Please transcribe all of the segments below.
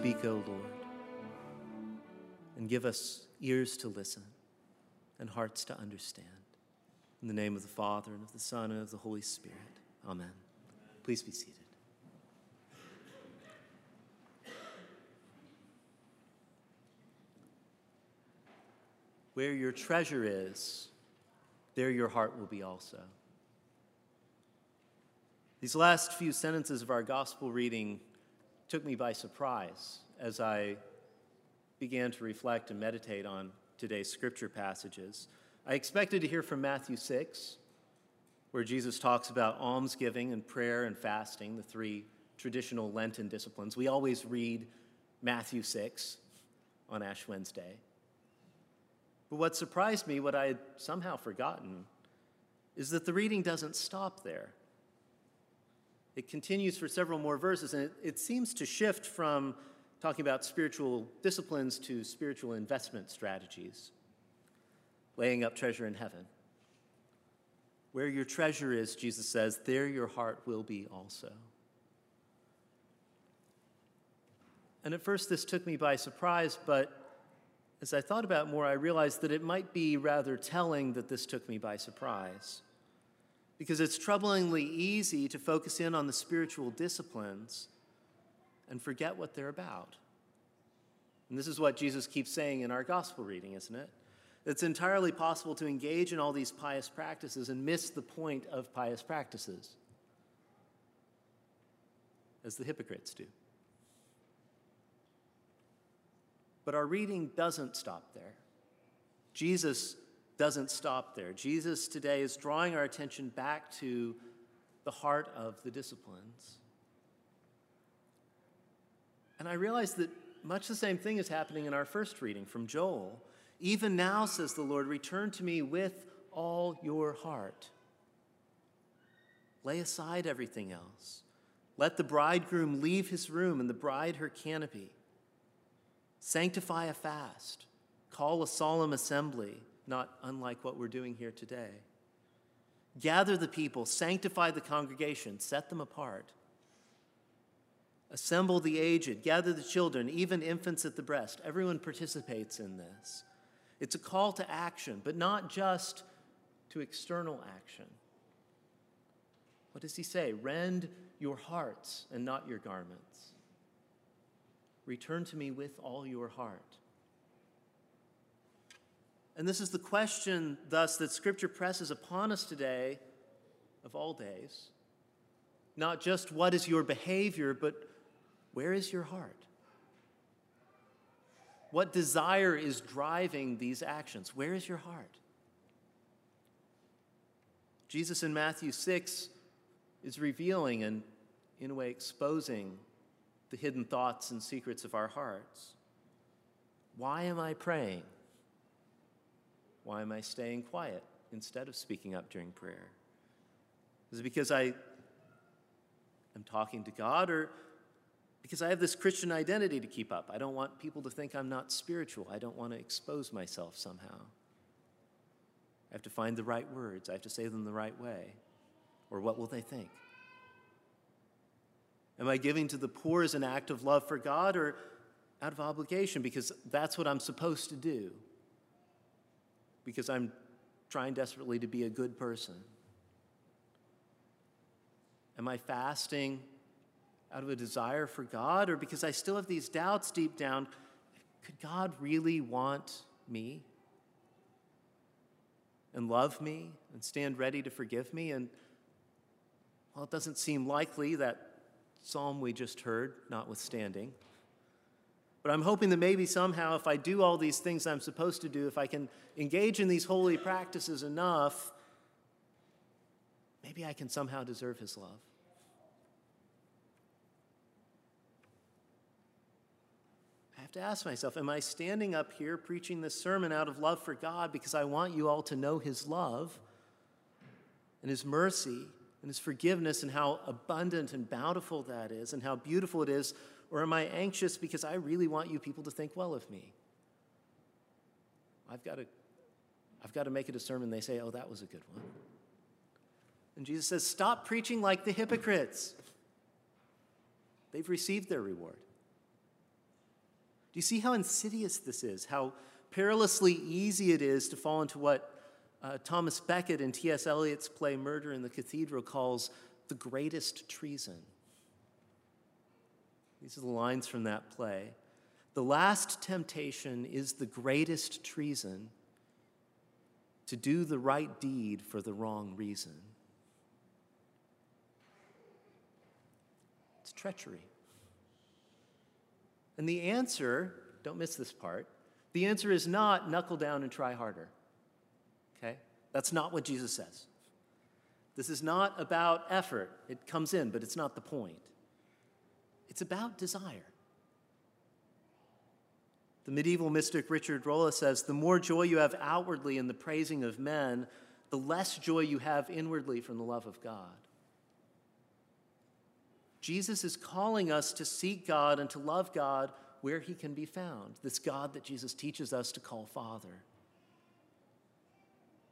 Speak, O Lord, and give us ears to listen and hearts to understand. In the name of the Father, and of the Son, and of the Holy Spirit. Amen. Please be seated. Where your treasure is, there your heart will be also. These last few sentences of our gospel reading took me by surprise as I began to reflect and meditate on today's scripture passages. I expected to hear from Matthew 6, where Jesus talks about almsgiving and prayer and fasting, the three traditional Lenten disciplines. We always read Matthew 6 on Ash Wednesday. But what surprised me, what I had somehow forgotten, is that the reading doesn't stop there. It continues for several more verses, and it, it seems to shift from talking about spiritual disciplines to spiritual investment strategies, laying up treasure in heaven. Where your treasure is, Jesus says, there your heart will be also. And at first, this took me by surprise, but as I thought about more, I realized that it might be rather telling that this took me by surprise because it's troublingly easy to focus in on the spiritual disciplines and forget what they're about. And this is what Jesus keeps saying in our gospel reading, isn't it? It's entirely possible to engage in all these pious practices and miss the point of pious practices, as the hypocrites do. But our reading doesn't stop there. Jesus doesn't stop there. Jesus today is drawing our attention back to the heart of the disciplines. And I realize that much the same thing is happening in our first reading from Joel. Even now, says the Lord, return to me with all your heart. Lay aside everything else. Let the bridegroom leave his room and the bride her canopy. Sanctify a fast. Call a solemn assembly not unlike what we're doing here today. Gather the people, sanctify the congregation, set them apart. Assemble the aged, gather the children, even infants at the breast. Everyone participates in this. It's a call to action, but not just to external action. What does he say? Rend your hearts and not your garments. Return to me with all your heart. And this is the question, thus, that Scripture presses upon us today, of all days. Not just what is your behavior, but where is your heart? What desire is driving these actions? Where is your heart? Jesus in Matthew 6 is revealing and, in a way, exposing the hidden thoughts and secrets of our hearts. Why am I praying? Why am I staying quiet instead of speaking up during prayer? Is it because I am talking to God or because I have this Christian identity to keep up? I don't want people to think I'm not spiritual. I don't want to expose myself somehow. I have to find the right words, I have to say them the right way. Or what will they think? Am I giving to the poor as an act of love for God or out of obligation because that's what I'm supposed to do? Because I'm trying desperately to be a good person? Am I fasting out of a desire for God or because I still have these doubts deep down? Could God really want me and love me and stand ready to forgive me? And well, it doesn't seem likely that psalm we just heard, notwithstanding. But I'm hoping that maybe somehow, if I do all these things I'm supposed to do, if I can engage in these holy practices enough, maybe I can somehow deserve his love. I have to ask myself Am I standing up here preaching this sermon out of love for God because I want you all to know his love and his mercy and his forgiveness and how abundant and bountiful that is and how beautiful it is? Or am I anxious because I really want you people to think well of me? I've got to, I've got to make it a sermon. They say, oh, that was a good one. And Jesus says, stop preaching like the hypocrites. They've received their reward. Do you see how insidious this is? How perilously easy it is to fall into what uh, Thomas Becket in T.S. Eliot's play Murder in the Cathedral calls the greatest treason. These are the lines from that play. The last temptation is the greatest treason to do the right deed for the wrong reason. It's treachery. And the answer, don't miss this part, the answer is not knuckle down and try harder. Okay? That's not what Jesus says. This is not about effort. It comes in, but it's not the point. It's about desire. The medieval mystic Richard Rolle says the more joy you have outwardly in the praising of men, the less joy you have inwardly from the love of God. Jesus is calling us to seek God and to love God where he can be found, this God that Jesus teaches us to call Father.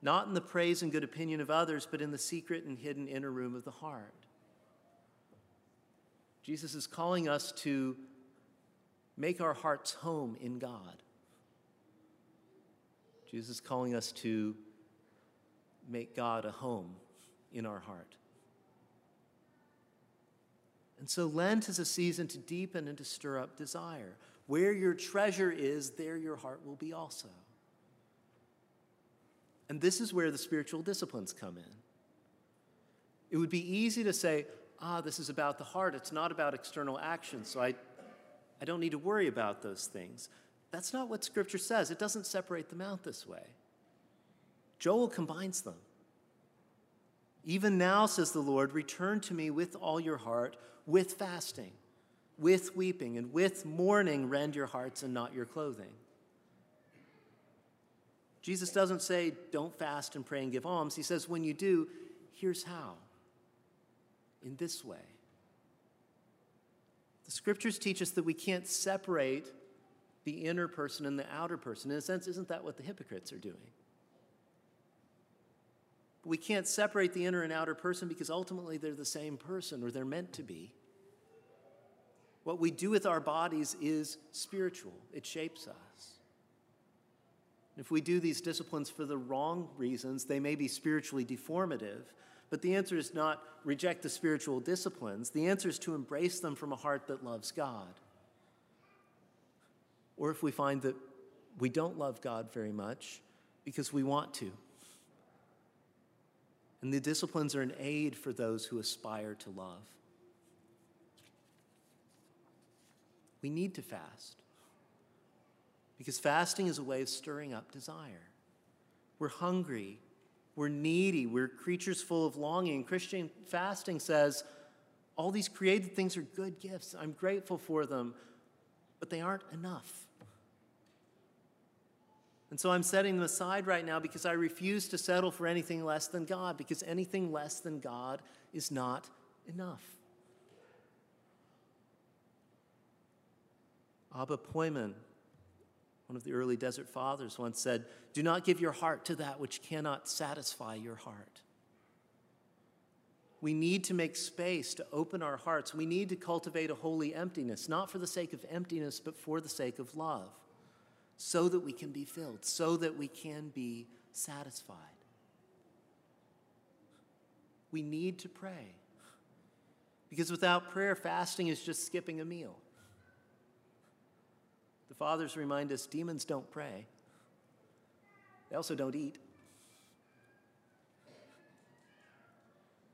Not in the praise and good opinion of others, but in the secret and hidden inner room of the heart. Jesus is calling us to make our hearts home in God. Jesus is calling us to make God a home in our heart. And so Lent is a season to deepen and to stir up desire. Where your treasure is, there your heart will be also. And this is where the spiritual disciplines come in. It would be easy to say, ah, this is about the heart, it's not about external action, so I, I don't need to worry about those things. That's not what Scripture says. It doesn't separate them out this way. Joel combines them. Even now, says the Lord, return to me with all your heart, with fasting, with weeping, and with mourning, rend your hearts and not your clothing. Jesus doesn't say, don't fast and pray and give alms. He says, when you do, here's how in this way. The scriptures teach us that we can't separate the inner person and the outer person. In a sense, isn't that what the hypocrites are doing? But we can't separate the inner and outer person because ultimately they're the same person or they're meant to be. What we do with our bodies is spiritual, it shapes us. If we do these disciplines for the wrong reasons, they may be spiritually deformative. But the answer is not reject the spiritual disciplines. The answer is to embrace them from a heart that loves God. Or if we find that we don't love God very much because we want to. And the disciplines are an aid for those who aspire to love. We need to fast. Because fasting is a way of stirring up desire. We're hungry, we're needy, we're creatures full of longing. Christian fasting says, all these created things are good gifts. I'm grateful for them, but they aren't enough. And so I'm setting them aside right now because I refuse to settle for anything less than God, because anything less than God is not enough. Abba Poimen one of the early desert fathers once said, Do not give your heart to that which cannot satisfy your heart. We need to make space to open our hearts. We need to cultivate a holy emptiness, not for the sake of emptiness, but for the sake of love, so that we can be filled, so that we can be satisfied. We need to pray. Because without prayer, fasting is just skipping a meal. The fathers remind us demons don't pray, they also don't eat.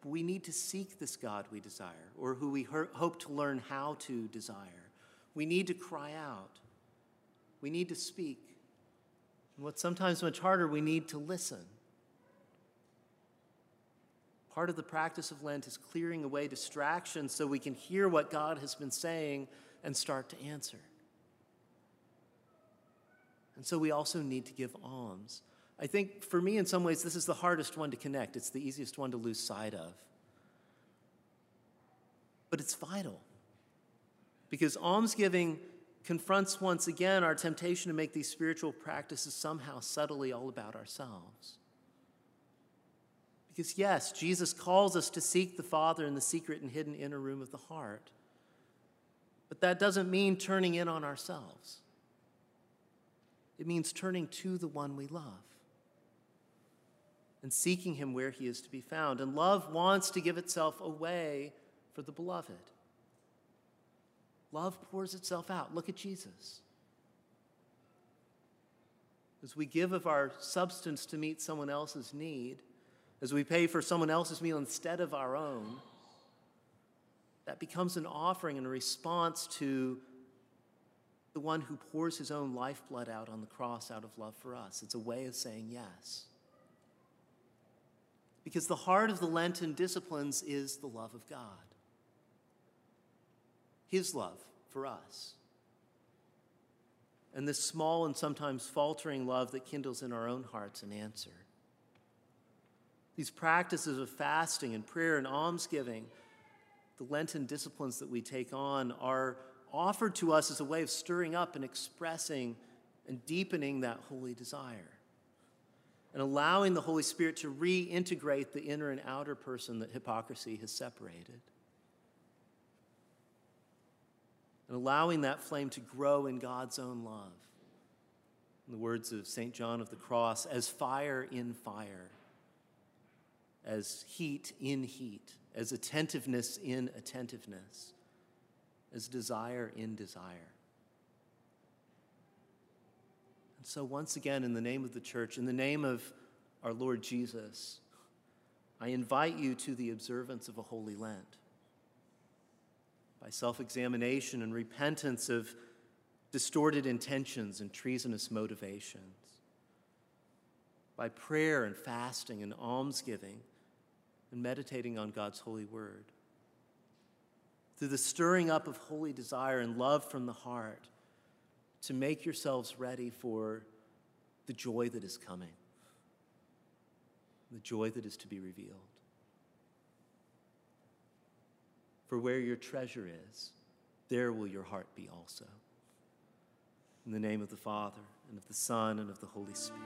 We need to seek this God we desire, or who we hope to learn how to desire. We need to cry out. We need to speak. And what's sometimes much harder, we need to listen. Part of the practice of Lent is clearing away distractions so we can hear what God has been saying and start to answer. And so we also need to give alms. I think for me, in some ways, this is the hardest one to connect. It's the easiest one to lose sight of. But it's vital because almsgiving confronts once again our temptation to make these spiritual practices somehow subtly all about ourselves. Because, yes, Jesus calls us to seek the Father in the secret and hidden inner room of the heart. But that doesn't mean turning in on ourselves. It means turning to the one we love and seeking him where he is to be found. And love wants to give itself away for the beloved. Love pours itself out. Look at Jesus. As we give of our substance to meet someone else's need, as we pay for someone else's meal instead of our own, that becomes an offering and a response to the one who pours his own lifeblood out on the cross out of love for us. It's a way of saying yes. Because the heart of the Lenten disciplines is the love of God, His love for us. And this small and sometimes faltering love that kindles in our own hearts an answer. These practices of fasting and prayer and almsgiving, the Lenten disciplines that we take on, are offered to us as a way of stirring up and expressing and deepening that holy desire and allowing the Holy Spirit to reintegrate the inner and outer person that hypocrisy has separated. And allowing that flame to grow in God's own love. In the words of St. John of the Cross, as fire in fire, as heat in heat, as attentiveness in attentiveness, as desire in desire. And so, once again, in the name of the church, in the name of our Lord Jesus, I invite you to the observance of a holy Lent. By self examination and repentance of distorted intentions and treasonous motivations. By prayer and fasting and almsgiving and meditating on God's holy word. Through the stirring up of holy desire and love from the heart to make yourselves ready for the joy that is coming, the joy that is to be revealed. For where your treasure is, there will your heart be also. In the name of the Father, and of the Son, and of the Holy Spirit.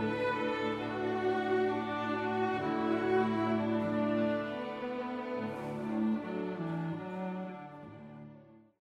Amen.